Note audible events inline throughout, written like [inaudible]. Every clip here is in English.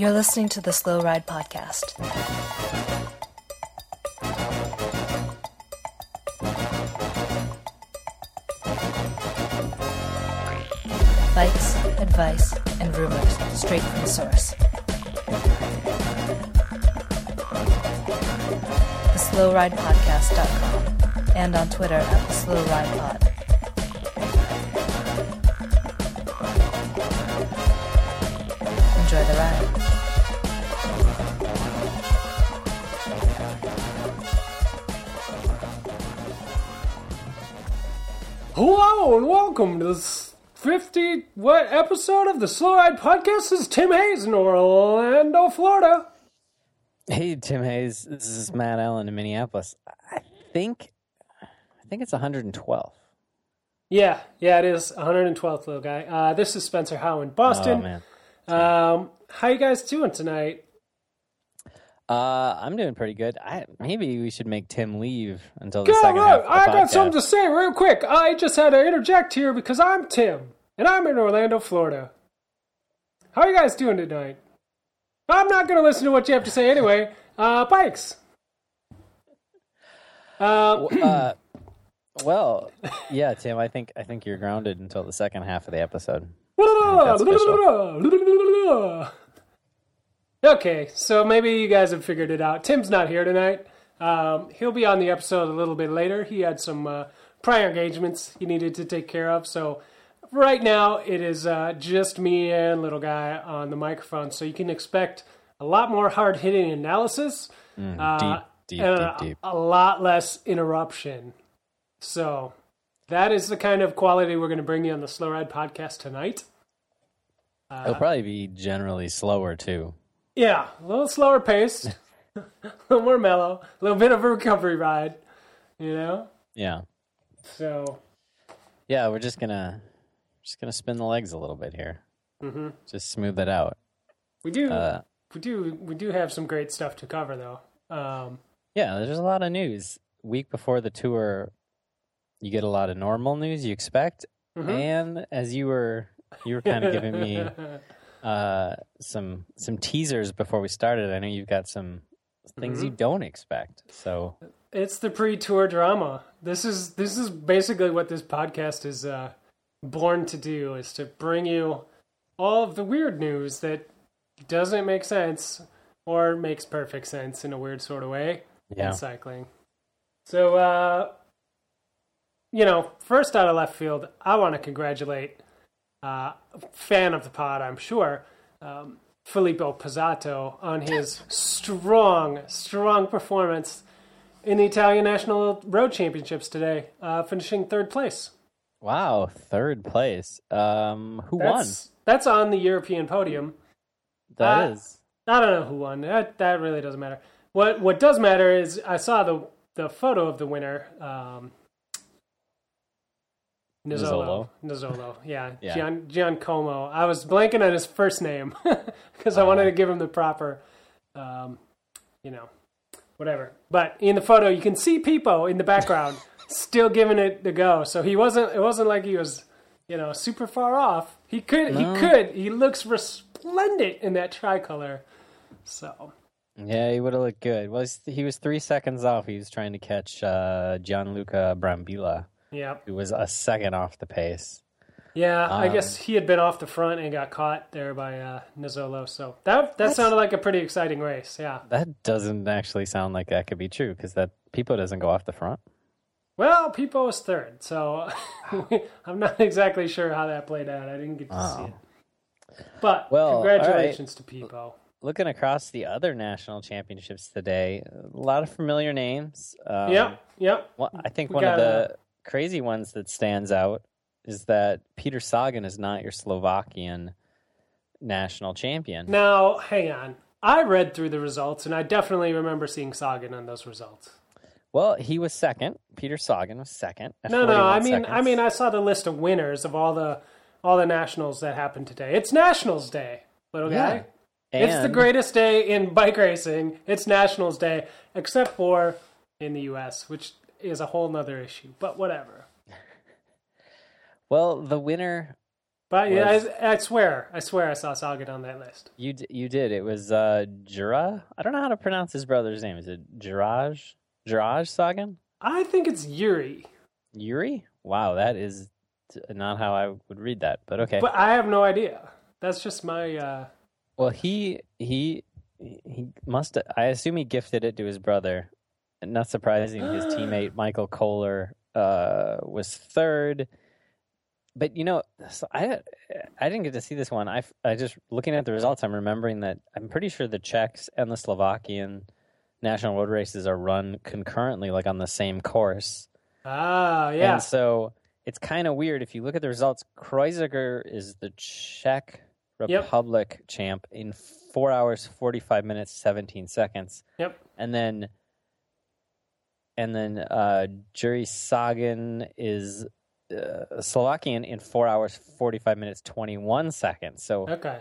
You're listening to the Slow Ride Podcast. Bikes, advice, and rumors straight from the source. TheSlowRidePodcast.com and on Twitter at the Hello and welcome to this 50 what episode of the Slow Ride Podcast. This is Tim Hayes in Orlando, Florida. Hey, Tim Hayes. This is Matt Allen in Minneapolis. I think, I think it's 112. Yeah, yeah, it is 112th little guy. Uh, this is Spencer Howe in Oh Boston. man. um, how you guys doing tonight? Uh, I'm doing pretty good. I maybe we should make Tim leave until the second half. Of the I got something to say real quick. I just had to interject here because I'm Tim and I'm in Orlando, Florida. How are you guys doing tonight? I'm not going to listen to what you have to say anyway. Uh, bikes. Uh, uh, [clears throat] well, yeah, Tim. I think I think you're grounded until the second half of the episode. Okay, so maybe you guys have figured it out. Tim's not here tonight. Um, he'll be on the episode a little bit later. He had some uh, prior engagements he needed to take care of. So right now it is uh, just me and little guy on the microphone. So you can expect a lot more hard hitting analysis uh, Mm, deep, deep, and deep, a, deep. a lot less interruption. So that is the kind of quality we're going to bring you on the Slow Ride podcast tonight. Uh, It'll probably be generally slower too. Yeah, a little slower pace, [laughs] [laughs] a little more mellow, a little bit of a recovery ride, you know. Yeah, So yeah. We're just gonna just gonna spin the legs a little bit here. Mm-hmm. Just smooth it out. we do, Uh, we do, we do have some great stuff to cover, though. Um, Yeah, there's a lot of news. Week before the tour, you get a lot of normal news you expect, mhm. and as you were you were kind of giving me [laughs] uh, some some teasers before we started. I know you've got some things you don't expect. So it's the pre-tour drama. This is this is basically what this podcast is uh, born to do: is to bring you all of the weird news that doesn't make sense or makes perfect sense in a weird sort of way. yeah, in cycling. So, uh, you know, first out of left field, I want to congratulate uh, a fan of the pod, I'm sure, um, Filippo Pozzato on his strong, strong performance in the Italian National Road Championships today, uh, finishing third place. wow, third place. Um, who That's that's on the European podium. won? That uh, is I don't know who won. That that really doesn't matter. What what does matter is I saw the the photo of the winner. Um, Nizzolo. Nizzolo. Yeah. [laughs] Yeah. Gian, Giancomo. I was blanking on his first name [laughs] because I wanted to give him the proper, um, you know, whatever. But in the photo, you can see Pippo in the background [laughs] still giving it the go. So he wasn't, it wasn't like he was, you know, super far off. He could, No. he could. He looks resplendent in that tricolor. So, yeah. He would have looked good. Well, he was three seconds off. He was trying to catch uh, Gianluca Brambilla, yeah. who was a second off the pace. Yeah, I Um, guess he had been off the front and got caught there by uh, Nizzolo. So that that sounded like a pretty exciting race. Yeah. That doesn't actually sound like that could be true because that Pippo doesn't go off the front. Well, Pippo was third, so [laughs] I'm not exactly sure how that played out. I didn't get to see it. But Well, congratulations to Pippo. looking across the other national championships today, a lot of familiar names. Um, yep, yep. Well, I think We one of the crazy ones that stands out is that Peter Sagan is not your Slovakian national champion. Now, hang on. I read through the results, and I definitely remember seeing Sagan on those results. Well, he was second. Peter Sagan was second. No, no. I 41 mean, I mean, I saw the list of winners of all the all the nationals that happened today. It's Nationals Day, little guy. Yeah. It's the greatest day in bike racing. It's Nationals Day, except for in the U.S., which is a whole nother issue. But whatever. Well, the winner But yeah, Was- I, I swear, I swear, I saw Sagan on that list. You d- you did. It was uh Jura. I don't know how to pronounce his brother's name. Is it Jiraj? Jiraj Sagan? I think it's Yuri, Yuri? Wow, that is not how I would read that. But okay. but I have no idea. That's just my. Uh, Well, he he he must. I assume he gifted it to his brother. Not surprising, his teammate [gasps] Michael Kohler uh, was third. But you know, so I I didn't get to see this one. I I just looking at the results. I'm remembering that I'm pretty sure the Czechs and the Slovakian national road races are run concurrently, like on the same course. ah, yeah. And so it's kind of weird if you look at the results. Kreuziger is the Czech Yep. Republic champ in four hours, forty-five minutes, seventeen seconds, Yep. and then and then uh, Juri Sagan is uh, Slovakian in four hours, forty-five minutes, twenty-one seconds. So Okay.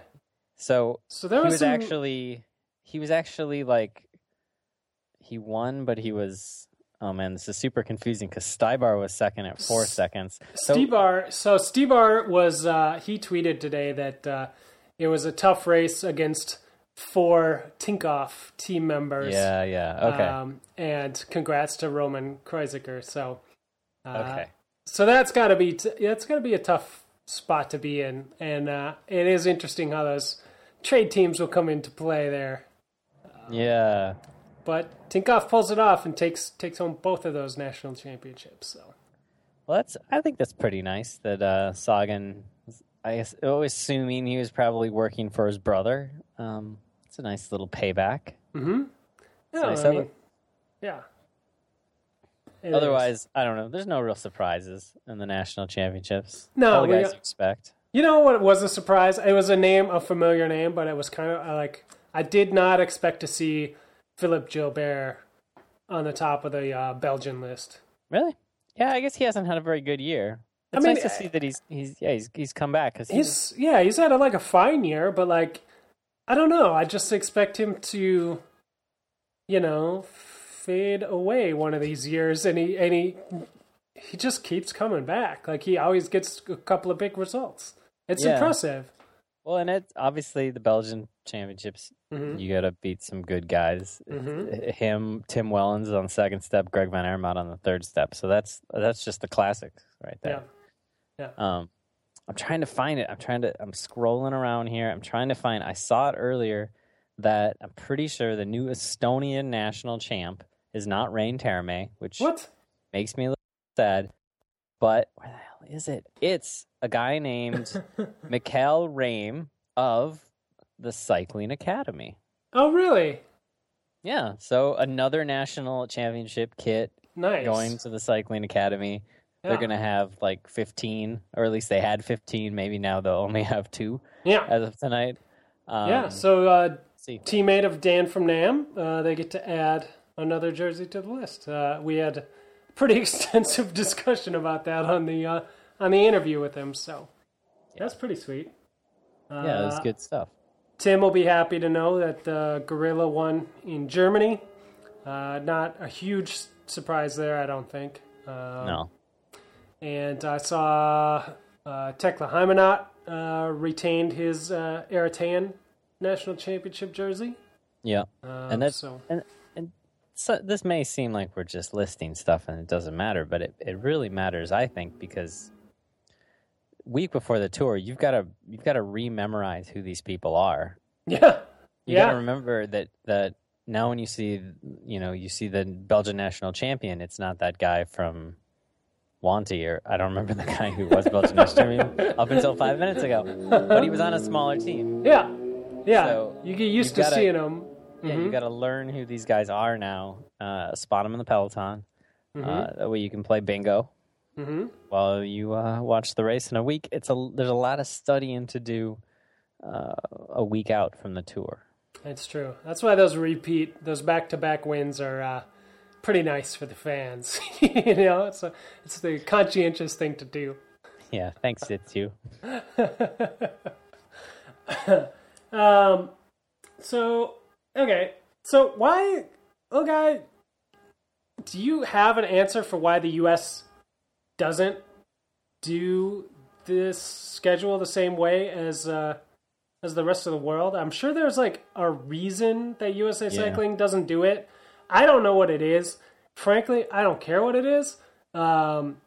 so So there he was, was some, actually he was actually like he won, but he was. Oh man, this is super confusing because Stybar was second at four S- seconds. So, Stebar. So Stebar was. Uh, he tweeted today that uh, it was a tough race against four Tinkoff team members. yeah, yeah, okay, Um, and congrats to Roman Kreuziger. So. Uh, okay. So that's got to be t- that's got to be a tough spot to be in, and uh, it is interesting how those trade teams will come into play there. Yeah, But Tinkoff pulls it off and takes takes home both of those national championships. So well, that's. I think that's pretty nice that uh, Sagan. I guess assuming he was probably working for his brother. Um, it's a nice little payback. yeah, nice I mean, yeah. It is. Otherwise, I don't know. There's no real surprises in the national championships. No, All the guys you expect. you know what was a surprise? It was a name, a familiar name, but it was kind of like I did not expect to see Philippe Gilbert on the top of the uh, Belgian list. Really? Yeah, I guess he hasn't had a very good year. I It's mean, nice to see that he's he's yeah he's he's come back because He's yeah, he's had a, like a fine year, but like I don't know. I just expect him to, you know, fade away one of these years, and he and he he just keeps coming back. Like he always gets a couple of big results. It's Yeah. impressive. well, and it's obviously the Belgian championships. Mhm. You got to beat some good guys. Mhm. Him, Tim Wellens on the second step, Greg Van Avermaet on the third step. So that's that's just the classics right there. Yeah. Um, I'm trying to find it. I'm trying to. I'm scrolling around here. I'm trying to find. I saw it earlier that I'm pretty sure the new Estonian national champ is not Rein Taaramäe, which What? makes me a little sad. But where the hell is it? It's a guy named [laughs] Mihkel Räim of the Cycling Academy. Oh, really? Yeah, so another national championship kit Nice. going to the Cycling Academy. Yeah. They're going to have like 15, or at least they had 15. Maybe now they'll only [laughs] have two Yeah. as of tonight. Um, yeah. So uh, teammate of Dan from Nam, uh, they get to add another jersey to the list. Uh, we had a pretty [laughs] extensive discussion about that on the uh, on the interview with him, so that's pretty sweet. Uh, Yeah, was good stuff. Tim will be happy to know that the Gorilla won in Germany. Uh, not a huge surprise there, I don't think. Um, No. And I saw uh, Teklehaimanot uh, retained his uh, Eritrean national championship jersey. Yeah. Um, and that's so and and so this may seem like we're just listing stuff and it doesn't matter, but it, it really matters, I think, because week before the tour, you've got to you've got to rememorize who these people are. [laughs] yeah, You yeah. got to remember that that now when you see you know you see the Belgian national champion, it's not that guy from Wanty or I don't remember the guy who was Belgian national champion up until five minutes ago, but he was on a smaller team. Yeah, yeah. So, you get used to gotta- seeing them. Yeah, you got to learn who these guys are now. Uh, spot them in the peloton. Uh, that way you can play bingo hmm while you uh, watch the race in a week. It's a there's a lot of studying to do uh, a week out from the tour. That's true. That's why those repeat, those back-to-back wins are uh, pretty nice for the fans. [laughs] you know, it's a, it's the conscientious thing to do. Yeah, thanks, it's you. [laughs] So, okay. So why, okay, do you have an answer for why the U.S. doesn't do this schedule the same way as uh, as the rest of the world? I'm sure there's like a reason that USA Yeah. Cycling doesn't do it. I don't know what it is. Frankly, I don't care what it is. Um,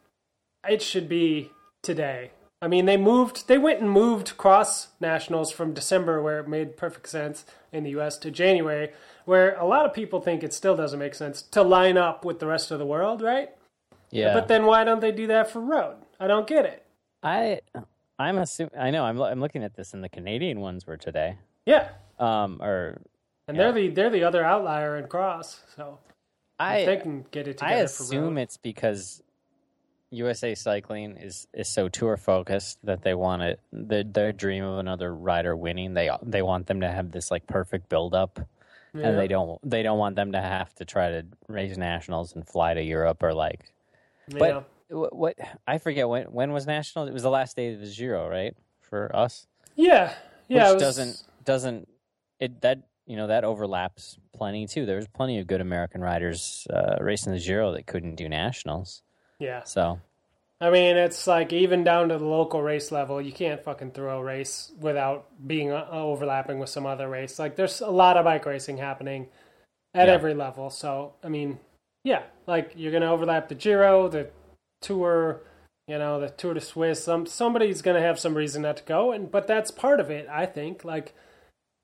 it should be today. I mean, they moved. They went and moved cross nationals from December, where it made perfect sense in the U.S., to January, where a lot of people think it still doesn't make sense to line up with the rest of the world, right? Yeah, But then why don't they do that for road? I don't get it. I I'm assuming I know I'm I'm looking at this and the Canadian ones were today. Yeah, Um, or and Yeah. they're the they're the other outlier in cross, so if they I can get it together for assume it's because USA Cycling is is so tour focused that they want it their their dream of another rider winning. They they want them to have this like perfect build up. Yeah. and they don't they don't want them to have to try to raise nationals and fly to Europe or like Yeah. but what, what I forget when when was national? it was the last day of the Giro right for us yeah, yeah, which it was- doesn't doesn't it that you know that overlaps plenty too there's plenty of good American riders uh, racing the Giro that couldn't do nationals Yeah, so I mean, it's like even down to the local race level, you can't fucking throw a race without being uh, overlapping with some other race. Like, there's a lot of bike racing happening at Yeah. every level. So, I mean, yeah, like you're gonna overlap the Giro, the Tour, you know, the Tour de Suisse. Some somebody's gonna have some reason not to go, and but that's part of it. I think. Like,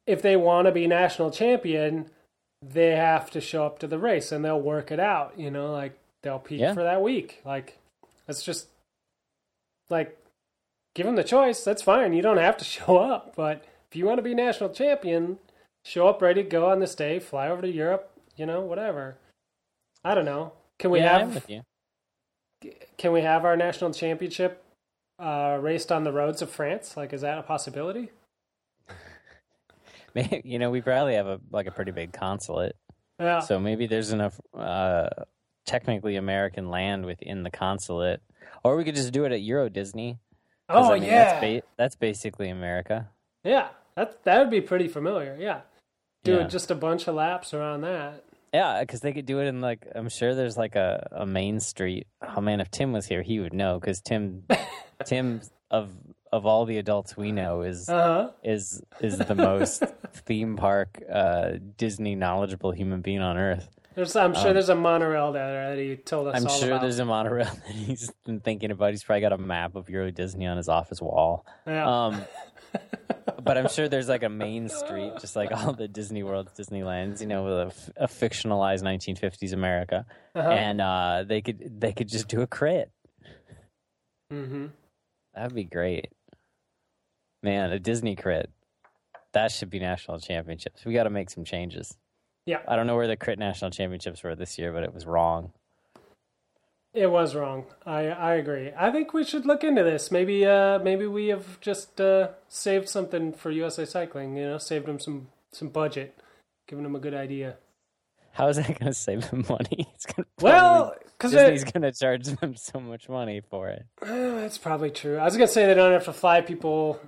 if they want to be national champion, they have to show up to the race, and they'll work it out. You know, like they'll peak Yeah. for that week. Like, it's just like give them the choice. That's fine. You don't have to [laughs] show up, but if you want to be national champion, show up ready to go on this day. Fly over to Europe. You know, whatever. I don't know. Can we yeah, have can we have our national championship uh, raced on the roads of France? Like, is that a possibility? [laughs] Maybe, you know we probably have a like a pretty big consulate Yeah. So maybe there's enough uh, technically American land within the consulate, or we could just do it at Euro Disney. oh I mean, yeah. that's, ba- that's basically America. yeah. That that would be pretty familiar. Yeah. Do Yeah. just a bunch of laps around that. Yeah, because they could do it in like I'm sure there's like a, a main street. Oh man, if Tim was here, he would know because Tim, [laughs] Tim of of all the adults we know is Uh huh. is is the most [laughs] theme park uh, Disney knowledgeable human being on earth. There's, I'm sure Um, there's a monorail there that he told us I'm sure about. there's a monorail [laughs] that he's been thinking about. He's probably got a map of Euro Disney on his office wall. Yeah. Um, [laughs] but I'm sure there's like a main street, just like all the Disney Worlds, Disneylands, you know, with a, f- a fictionalized 1950s America, Uh-huh. and uh, they could they could just do a crit. mm-hmm. That'd be great, man. A Disney crit. That should be national championships. We got to make some changes. Yeah. I don't know where the crit national championships were this year, but it was wrong. It was wrong. I I agree. I think we should look into this. Maybe uh maybe we have just uh saved something for USA Cycling. You know, saved them some some budget, given them a good idea. How is that going to save them money? [laughs] It's going to Well, because Disney's going to charge them [laughs] so much money for it. that's probably true. I was gonna say they don't have to fly people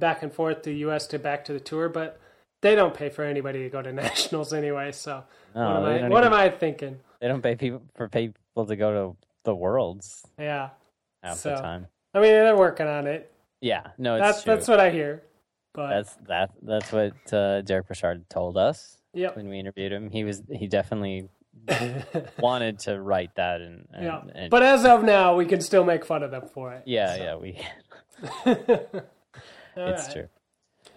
back and forth the U.S. to back to the tour, but they don't pay for anybody to go to [laughs] nationals anyway. So No, what am I? What even- am I thinking? They don't pay people for people to go to the worlds Yeah. half So, the time. I mean, they're working on it. Yeah, no, it's That's true. that's what I hear. But that's that. That's what uh, Derek Bouchard told us yep. when we interviewed him. He was he definitely [laughs] wanted to write that and, and, Yeah. and But as of now, we can still make fun of them for it. yeah, So. yeah, we [laughs] it's right. true.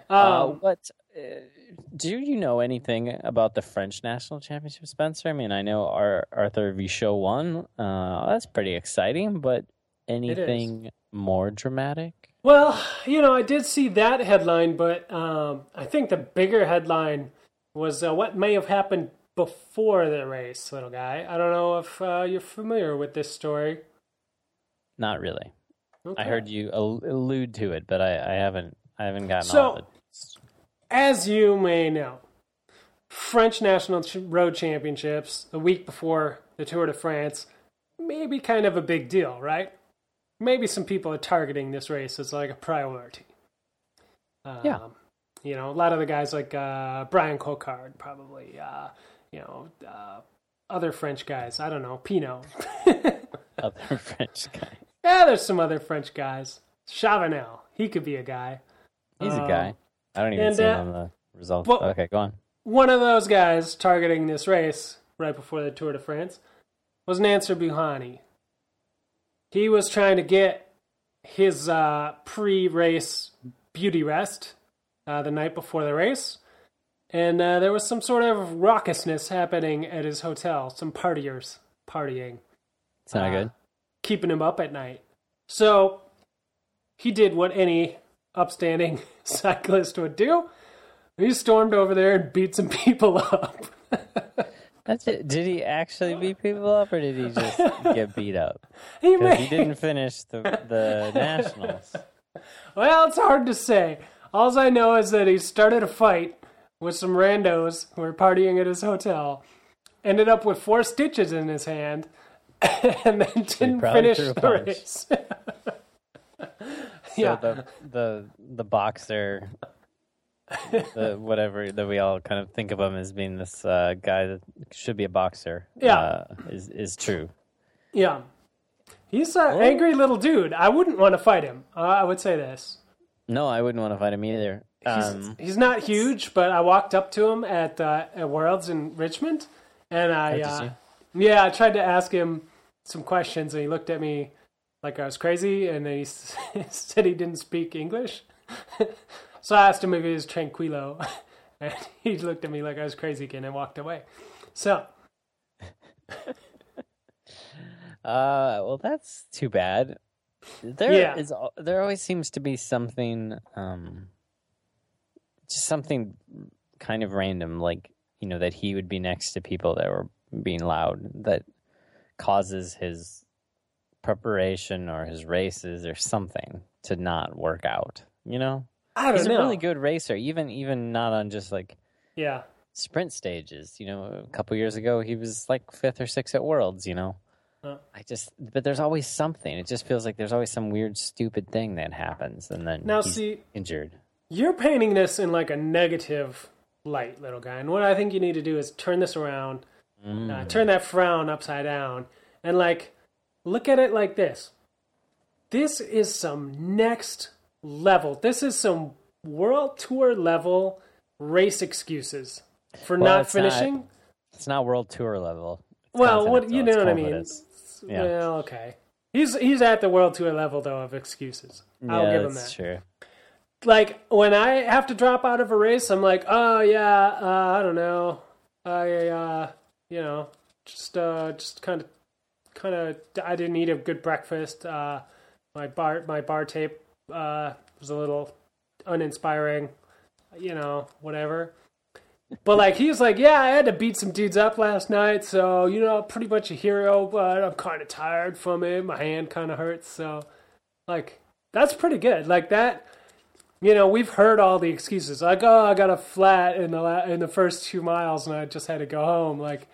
uh, Um, what uh, do you know anything about the French national championship, Spencer? I mean, I know our Arthur Vichot won. Uh, that's pretty exciting, but anything more dramatic? well, you know, I did see that headline, but um, I think the bigger headline was uh, what may have happened before the race, little guy. I don't know if uh, you're familiar with this story. Not really. Okay. I heard you allude to it, but I, I haven't. I haven't gotten So- all of it. As you may know, French National Ch- Road Championships the week before the Tour de France may be kind of a big deal, right? Maybe some people are targeting this race as like a priority. Um, Yeah. You know, a lot of the guys like uh, Bryan Coquard, probably, uh, you know, uh, other French guys. I don't know, Pinot. [laughs] Other [laughs] French guy. Yeah, there's some other French guys. Chavanel. He could be a guy. He's a Um, guy. I don't even and, see uh, him on the results. well- okay, go on. One of those guys targeting this race right before the Tour de France was Nacer Bouhanni. He was trying to get his uh, pre-race beauty rest uh, the night before the race, and uh, there was some sort of raucousness happening at his hotel. Some partiers partying. It's not uh, good. Keeping him up at night. So he did what any upstanding [laughs] cyclist would do. He stormed over there and beat some [laughs] people up. That's it. Did he actually beat people up, or did he just [laughs] get beat up? He he didn't finish the the nationals. well, it's hard to say. All I know is that he started a fight with some randos who were partying at his hotel, ended up with four stitches in his hand, [laughs] and then didn't finish the punch. race. [laughs] [laughs] So yeah. the the the boxer, the whatever that we all kind of think of him as being this uh, guy that should be a boxer. Yeah. uh, is is true. Yeah. He's an angry little dude. I wouldn't want to fight him. Uh, I would say this. No, I wouldn't want to fight him either. He's, Um, he's not huge, but I walked up to him at, uh, at Worlds in Richmond, and I, Oh, uh, yeah, I tried to ask him some questions, and he looked at me like I was crazy, and then he [laughs] said he didn't speak English. [laughs] so I asked him if he was tranquilo, [laughs] and he looked at me like I was crazy again and walked away. So Uh, well, that's too bad. There is Yeah. al- there always seems to be something, um, just something kind of random, like you know that he would be next to people that were being loud, that causes his preparation or his races or something to not work out. You know, I don't he's know. a really good racer, even even not on just like Yeah. sprint stages. You know, a couple years ago he was like fifth or sixth at Worlds. You know. I just but there's always something. It just feels like there's always some weird, stupid thing that happens, and then Now, he's see, injured. You're painting this in like a negative light, little guy. And what I think you need to do is turn this around, Mm. uh, turn that frown upside down, and like look at it like this. This is some next level. This is some world tour level race excuses for Well, not it's not- finishing. It's not world tour level. It's well, what you know what I mean? Yeah. Well, okay. He's he's at the world tour level though of excuses. I'll yeah, give him that's that. true. like when I have to drop out of a race, I'm like, oh yeah, uh, I don't know, I uh, you know, just uh, just kind of, kind of, I didn't eat a good breakfast. Uh, my bar, my bar tape uh, was a little uninspiring, you know, whatever. But like he's like, yeah, I had to beat some dudes up last night, so you know, pretty much a hero, but I'm kind of tired from it. My hand kind of hurts, so like that's pretty good. Like that you know, we've heard all the excuses, like, "Oh, I got a flat in the la- in the first two miles, and I just had to go home." Like,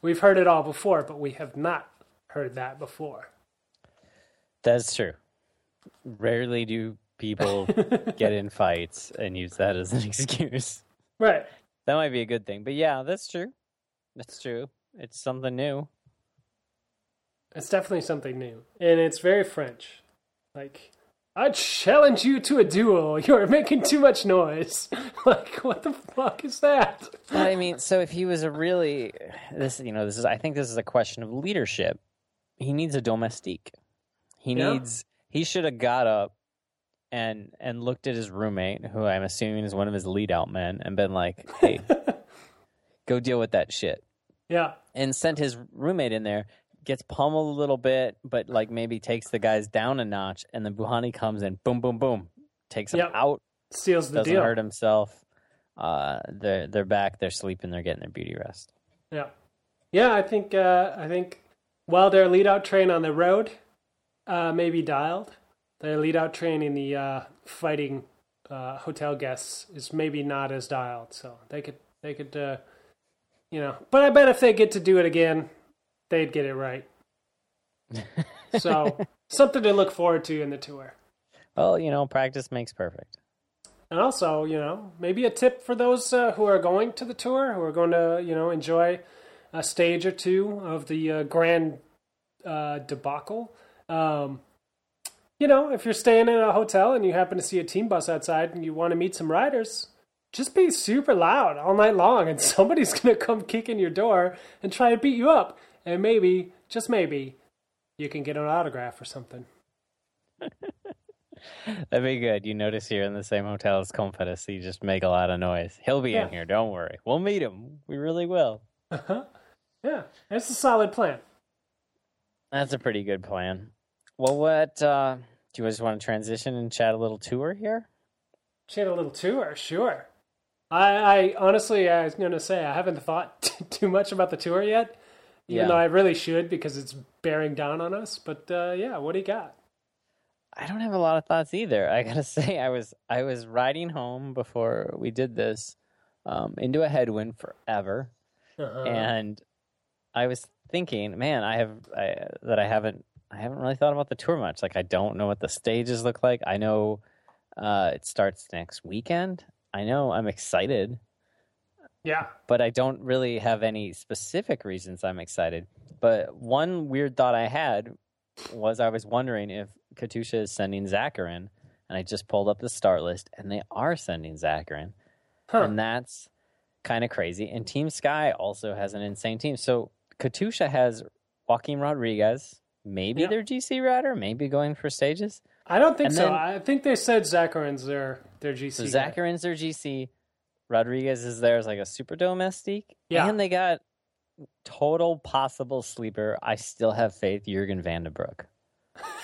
we've heard it all before, but we have not heard that before. That's true. Rarely do people [laughs] get in fights and use that as an [laughs] excuse. Right? That might be a good thing. But yeah, that's true. That's true. It's something new. It's definitely something new, and it's very French. Like, I challenge you to a duel. [laughs] You're making too much noise. [laughs] like, what the fuck is that? But I mean, so if he was a really this, you know, this is I think this is a question of leadership. He needs a domestique. He Yeah. needs he should have got up and and looked at his roommate, who I'm assuming is one of his lead out men, and been like, "Hey, [laughs] go deal with that shit." Yeah, And sent his roommate in there, gets pummeled a little bit, but like maybe takes the guys down a notch, and then Bouhanni comes in, boom, boom, boom, takes him Yep. out, seals the doesn't deal. hurt himself. Uh, they're they're back, they're sleeping, they're getting their beauty rest. Yeah, yeah. I think uh, I think while their lead out train on the road uh, may be dialed, their lead out train in the uh, fighting uh, hotel guests is maybe not as dialed. So they could they could uh, you know. But I bet if they get to do it again, they'd get it right. [laughs] So something to look forward to in the tour. Well, you know, practice makes perfect. And also, you know, maybe a tip for those uh, who are going to the tour, who are going to, you know, enjoy a stage or two of the uh, grand uh, debacle. Um, you know, if you're staying in a hotel and you happen to see a team bus outside and you want to meet some riders, just be super loud all night long and [laughs] somebody's going to come kick in your door and try to beat you up. And maybe, just maybe, you can get an autograph or something. [laughs] That'd be good. You notice you're in the same hotel as Cofidis, so you just make a lot of noise. He'll be Yeah. in here, don't worry. We'll meet him. We really will. Uh-huh. Yeah, it's a solid plan. That's a pretty good plan. Well, what uh, do you just want to transition and chat a little tour here? Chat a little tour, sure. I, I honestly, I was going to say, I haven't thought [laughs] too much about the tour yet, even Yeah. though I really should because it's bearing down on us. But uh, yeah, what do you got? I don't have a lot of thoughts either. I gotta [laughs] say, I was I was riding home before we did this um, into a headwind forever, Uh-huh. and I was thinking, man, I have I, that I haven't I haven't really thought about the tour much. Like I don't know what the stages look like. I know uh, it starts next weekend. I know I'm excited, yeah, but I don't really have any specific reasons I'm excited. But one weird thought I had was I was wondering if Katusha is sending Zakarin, and I just pulled up the start list, and they are sending Zakarin, huh. and that's kind of crazy. And Team Sky also has an insane team. So Katusha has Joaquin Rodriguez, maybe Yeah. their GC rider, maybe going for stages. I don't think and so. then- I think they said Zakarin's their their GC. So. Zakarin's their GC. Rodriguez is there as like a super domestique. Yeah. And they got total possible sleeper. I still have faith Jurgen Van den Broeck.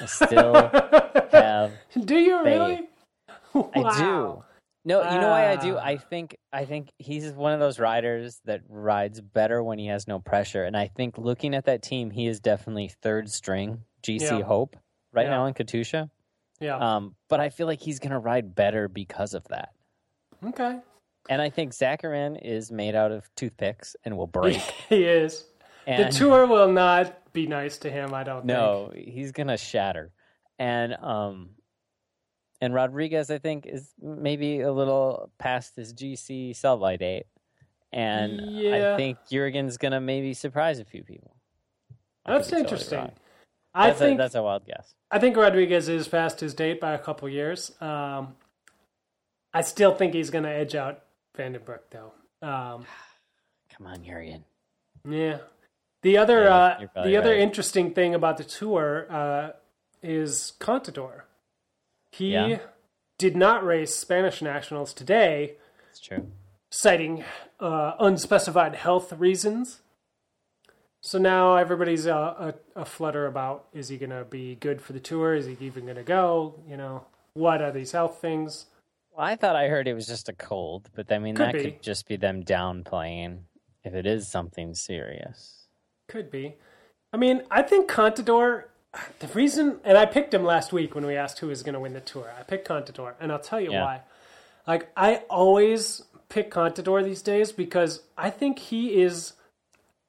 I still [laughs] have do you faith. really? I Wow. do. No, you know why I do? I think I think he's one of those riders that rides better when he has no pressure. And I think looking at that team, he is definitely third string GC Yeah. Hope right Yeah. now in Katusha. Yeah. Um, but I feel like he's gonna ride better because of that. okay. And I think Zakarin is made out of toothpicks and will break. [laughs] he is. And the tour will not be nice to him. I don't. no, he's gonna shatter. And um, and Rodriguez, I think, is maybe a little past his GC sell by date. And Yeah. I think Jurgen's gonna maybe surprise a few people. I That's be totally interesting. I That's, think a, that's a wild guess. I think Rodriguez is past his date by a couple years. Um, I still think he's going to edge out Van den Broeck, though. Um, [sighs] Come on, Jurgen. yeah. The other, Yeah, uh, the other right. interesting thing about the tour uh, is Contador. He Yeah. did not race Spanish nationals today, It's true. citing uh, unspecified health reasons. So now everybody's uh, a, a flutter about is he going to be good for the tour? Is he even going to go? You know, what are these health things? Well, I thought I heard it was just a cold, but I mean Could that be. could just be them downplaying if it is something serious. Could be. I mean, I think Contador. The reason, and I picked him last week when we asked who was going to win the tour. I picked Contador, and I'll tell you Yeah. why. Like I always pick Contador these days because I think he is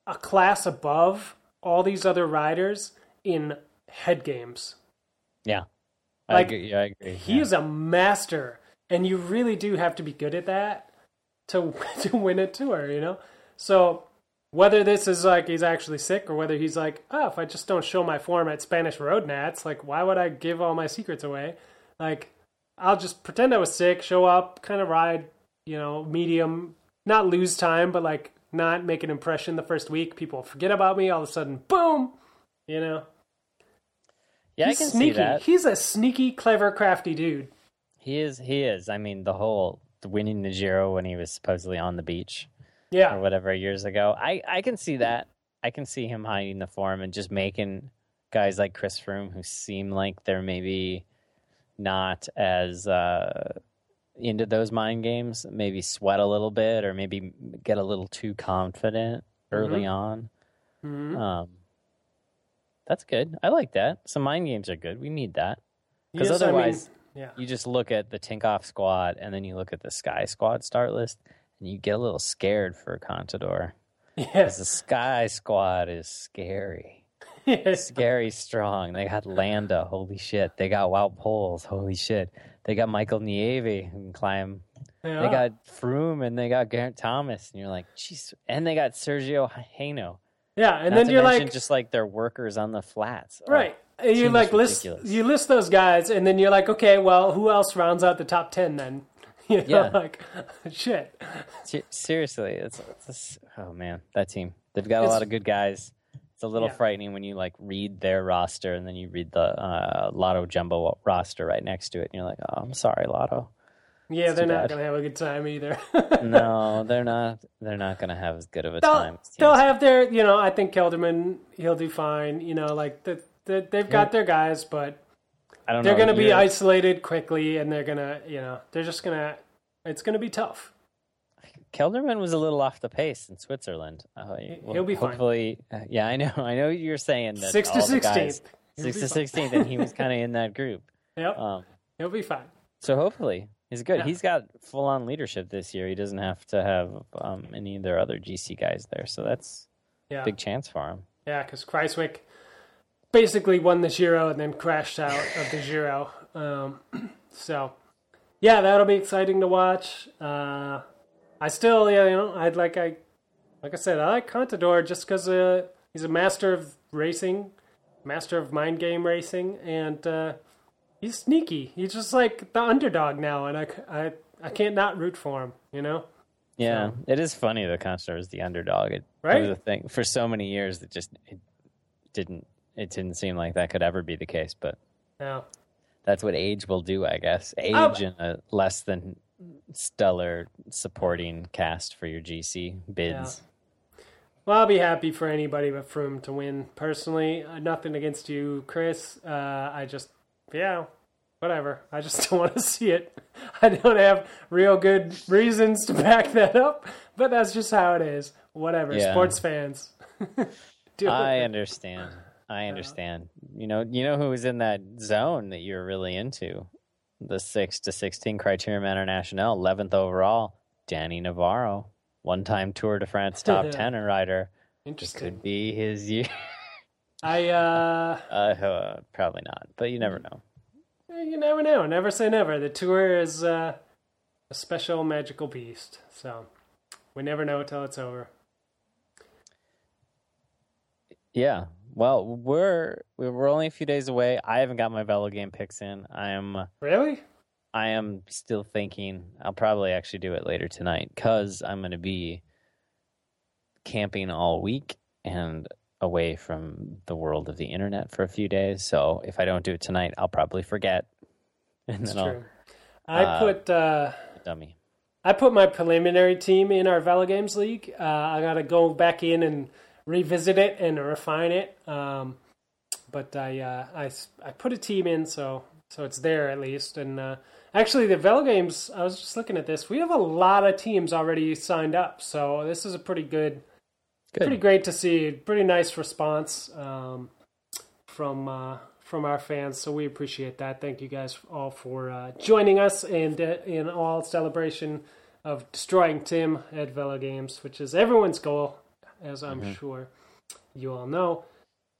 a class above all these other riders in head games. Yeah. Like, I agree. Yeah, I agree. He yeah. is a master, and you really do have to be good at that to [laughs] to win a tour, you know. So whether this is like he's actually sick, or whether he's like, oh, if I just don't show my form at Spanish Road Nats, like why would I give all my secrets away? Like I'll just pretend I was sick, show up, kind of ride, you know, medium, not lose time, but like not make an impression the first week. People forget about me. All of a sudden, boom, you know. Yeah, I can sneaky. see that. He's a sneaky, clever, crafty dude. He is. He is. I mean, the whole winning the Giro when he was supposedly on the beach Yeah. or whatever years ago. I I can see that. I can see him hiding the form and just making guys like Chris Froome who seem like they're maybe not as uh, into those mind games, maybe sweat a little bit or maybe get a little too confident early on. Mhm. Um, that's good. I like that. Some mind games are good. We need that. 'Cause Yes, I mean, otherwise- yeah. You just look at the Tinkoff squad and then you look at the Sky squad start list and you get a little scared for Contador. Because Yes. the Sky squad is scary. [laughs] Scary strong. They got Landa, holy shit. They got Wout Poels, holy shit. They got Mikel Nieve who can climb. Yeah. They got Froome and they got Geraint Thomas. And you're like, jeez. And they got Sergio Henao. yeah, and Not then you're like, just like their workers on the flats. Oh, right. you like list ridiculous. you list those guys, and then you're like, okay, well, who else rounds out the top ten then? [laughs] You know, Yeah. like [laughs] shit. Seriously, it's, it's oh man, that team. They've got a It's- lot of good guys. It's a little Yeah. frightening when you like read their roster and then you read the uh, Lotto Jumbo roster right next to it, and you're like, oh, I'm sorry, Lotto. Yeah, It's they're not bad. gonna have a good time either. [laughs] no, they're not. They're not going to have as good of a they'll, time. they'll have their, you know, I think Kelderman he'll do fine. You know, like the, the they've got their guys, but I don't they're know. to be isolated quickly, and they're gonna, you know, they're just gonna. It's going to be tough. Kelderman was a little off the pace in Switzerland. Uh, He'll be fine. hopefully, uh, yeah, I know. [laughs] I know you're saying that Six to sixteenth. six to sixteenth, and he was kind of in that group. [laughs] Yep, Um, he'll be fine. so hopefully, he's good. Yeah. He's got full on leadership this year. He doesn't have to have um, any of their other GC guys there, so that's Yeah, a big chance for him. yeah, because Kruijswijk basically won the Giro and then crashed out of the Giro. Um, [clears throat] so, yeah, that'll be exciting to watch. Uh, I still, yeah, you know, I'd like I, like I said, I like Contador just because uh, he's a master of racing, master of mind game racing, and uh, he's sneaky. He's just like the underdog now, and I, I, I can't not root for him. You know, Yeah, it is funny that Contador is the underdog. It, Right? it was a thing for so many years that just it didn't. It didn't seem like that could ever be the case, but yeah. that's what age will do, I guess. Age Oh. and a less than stellar supporting cast for your GC bids. Well, I'll be happy for anybody but Froome to win. Personally, uh, nothing against you, Chris. Uh, I just, yeah, whatever. I just [laughs] don't want to see it. I don't have real good reasons to back that up, but that's just how it is. Whatever. Yeah. Sports fans. [laughs] I understand. I understand. You know, you know who was in that zone that you're really into? The six to sixteen Criterium International, eleventh overall, Danny Navarro, one-time Tour de France top [laughs] ten rider. It Interesting. could be his year. [laughs] I, uh, Uh, uh, probably not, but you never know. you never know. Never say never. The tour is uh, a special magical beast. So we never know till it's over. Yeah. Well, we're we're only a few days away. I haven't got my Velo game picks in. I am Really? I am still thinking I'll probably actually do it later tonight because I'm going to be camping all week and away from the world of the internet for a few days. So if I don't do it tonight, I'll probably forget. [laughs] And It's then true. I uh, put uh, dummy. I put my preliminary team in our Velo Games League. Uh, I got to go back in and revisit it and refine it. Um, but I, uh, I I put a team in, so so it's there at least. And uh, actually, the Velo Games. I was just looking at this. We have a lot of teams already signed up, so this is a pretty good, Good. pretty great to see. Pretty nice response um, from uh, from our fans. So we appreciate that. Thank you guys all for uh, joining us and uh, in all celebration of destroying Tim at Velo Games, which is everyone's goal, as I'm Mm-hmm. sure you all know.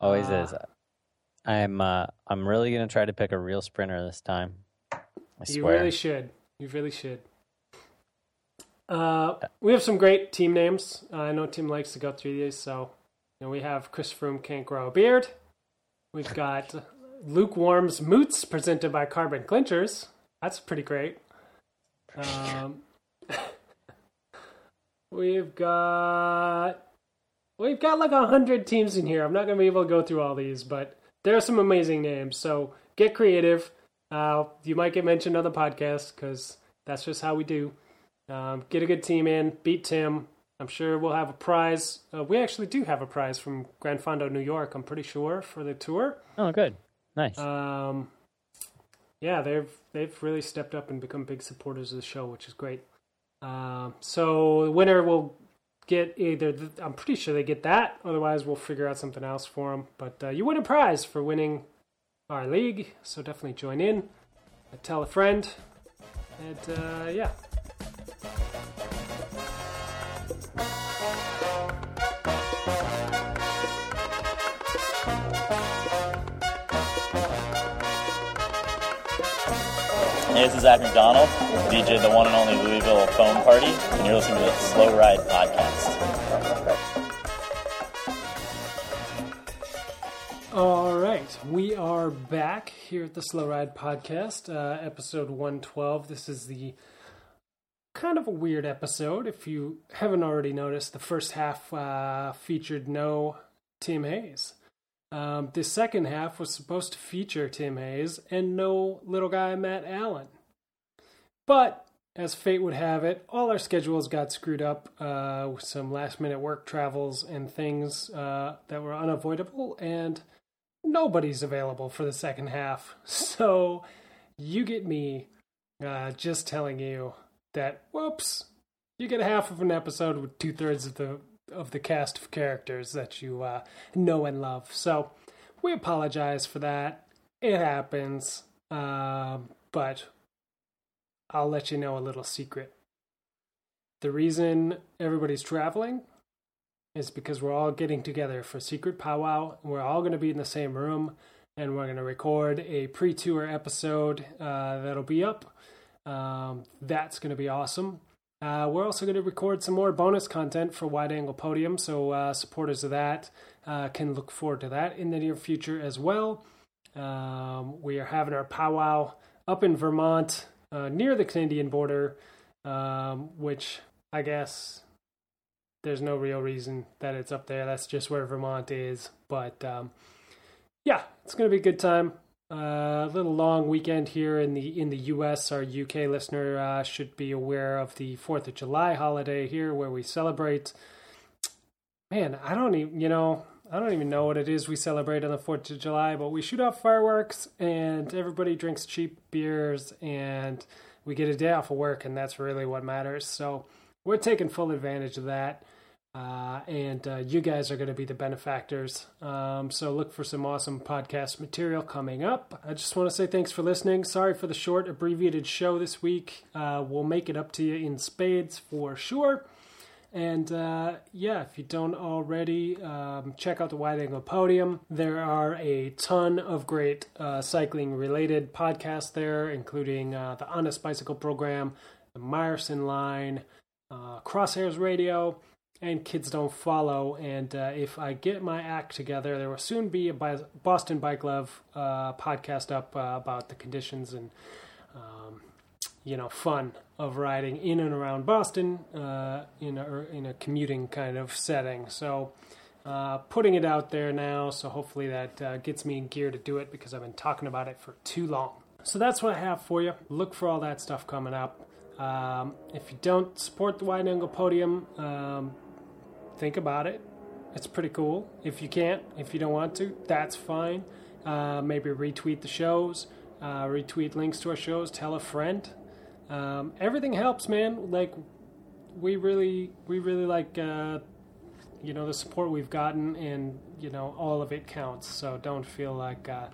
Always uh, is. I'm uh, I'm really going to try to pick a real sprinter this time. I You swear. really should. You really should. Uh, we have some great team names. Uh, I know Tim likes to go through these, so you know, we have Chris Froome can't grow a beard. We've got Lukewarm's Moots presented by Carbon Clinchers. That's pretty great. Um, [laughs] we've got we've got like a hundred teams in here. I'm not gonna be able to go through all these, but there are some amazing names. So get creative. Uh, you might get mentioned on the podcast because that's just how we do. Um, get a good team in, beat Tim. I'm sure we'll have a prize. Uh, we actually do have a prize from Gran Fondo, New York. I'm pretty sure for the tour. Oh, good. Nice. Um, yeah, they've they've really stepped up and become big supporters of the show, which is great. Um, so the winner will get either. th- I'm pretty sure they get that. Otherwise, we'll figure out something else for them. But uh, you win a prize for winning our league. So definitely join in. Tell a friend. And uh, yeah. Hey, this is Zach McDonald, DJ the one and only Louisville Foam Party, and you're listening to the Slow Ride Podcast. All right. we are back here at the Slow Ride Podcast, uh, episode 112. This is the kind of a weird episode. If you haven't already noticed, the first half uh, featured no Tim Hayes. Um, the second half was supposed to feature Tim Hayes and no little guy Matt Allen. But as fate would have it, all our schedules got screwed up uh, with some last minute work travels and things uh, that were unavoidable, and nobody's available for the second half. So you get me uh, just telling you that, whoops, you get half of an episode with two thirds of the of the cast of characters that you uh, know and love. So we apologize for that. It happens, um, but I'll let you know a little secret. The reason everybody's traveling is because we're all getting together for secret powwow. We're all going to be in the same room, and we're going to record a pre-tour episode uh, that'll be up. Um, that's going to be awesome. Uh, we're also going to record some more bonus content for Wide Angle Podium, so uh, supporters of that uh, can look forward to that in the near future as well. Um, we are having our powwow up in Vermont uh, near the Canadian border, um, which I guess there's no real reason that it's up there. That's just where Vermont is. But um, yeah, it's going to be a good time. A uh, little long weekend here in the in the U.S. Our U.K. listener uh, should be aware of the Fourth of July holiday here, where we celebrate. Man, I don't even you know I don't even know what it is we celebrate on the Fourth of July, but we shoot off fireworks and everybody drinks cheap beers and we get a day off of work, and that's really what matters. So we're taking full advantage of that. Uh, and uh, you guys are going to be the benefactors. Um, so look for some awesome podcast material coming up. I just want to say thanks for listening. Sorry for the short, abbreviated show this week. Uh, we'll make it up to you in spades for sure. And uh, yeah, if you don't already, um, check out the Wide Angle Podium. There are a ton of great uh, cycling related podcasts there, including uh, the Honest Bicycle Program, the Meyerson Line, Crosshairs Radio and Kids Don't Follow. And uh, if I get my act together, there will soon be a Boston Bike Love uh, podcast up uh, about the conditions and, um, you know, fun of riding in and around Boston uh, in, a, in a commuting kind of setting. So, uh, putting it out there now, so hopefully that uh, gets me in gear to do it because I've been talking about it for too long. So that's what I have for you. Look for all that stuff coming up. Um, if you don't support the wide angle podium, um, think about it. It's pretty cool. If you can't, if you don't want to, that's fine. Uh, maybe retweet the shows, uh, retweet links to our shows, tell a friend. Um, everything helps, man. Like we really, we really like, uh, you know, the support we've gotten, and you know, all of it counts. So don't feel like uh,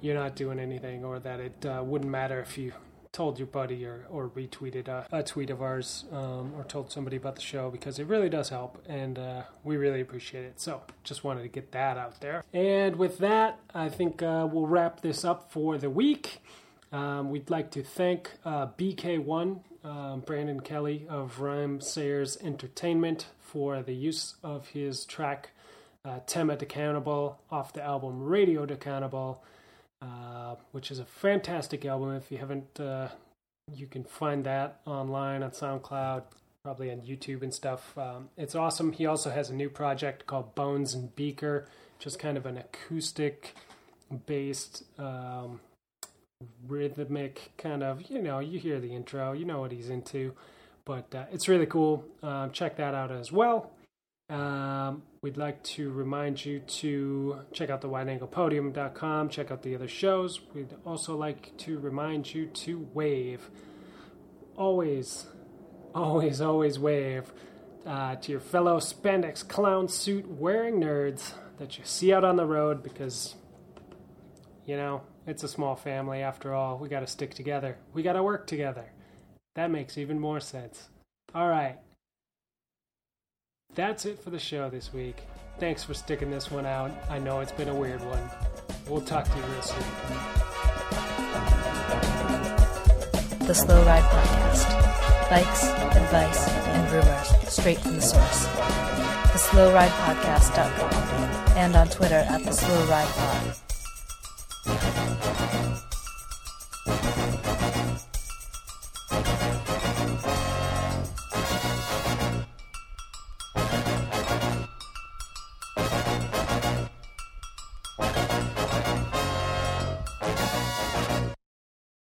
you're not doing anything, or that it uh, wouldn't matter if you told your buddy or, or retweeted a, a tweet of ours um, or told somebody about the show because it really does help and uh, we really appreciate it. So just wanted to get that out there. And with that, I think uh, we'll wrap this up for the week. Um, we'd like to thank uh, BK1, um, Brandon Kelly of Rhymesayers Entertainment, for the use of his track uh, Tema Decountable off the album Radio Decountable. Uh, which is a fantastic album. If you haven't, uh, you can find that online on SoundCloud, probably on YouTube and stuff. Um, it's awesome. He also has a new project called Bones and Beaker, just kind of an acoustic based, um, rhythmic kind of, you know, you hear the intro, you know what he's into. But uh, it's really cool. Um, check that out as well. Um, we'd like to remind you to check out the wideanglepodium.com, check out the other shows. We'd also like to remind you to wave. Always, always, always wave uh, to your fellow spandex clown suit wearing nerds that you see out on the road because, you know, it's a small family after all. We got to stick together, we got to work together. That makes even more sense. All right. That's it for the show this week. Thanks for sticking this one out. I know it's been a weird one. We'll talk to you real soon. The Slow Ride Podcast. Likes, advice, and rumors straight from the source. TheSlowRidePodcast.com and on Twitter at The Slow Ride Pod.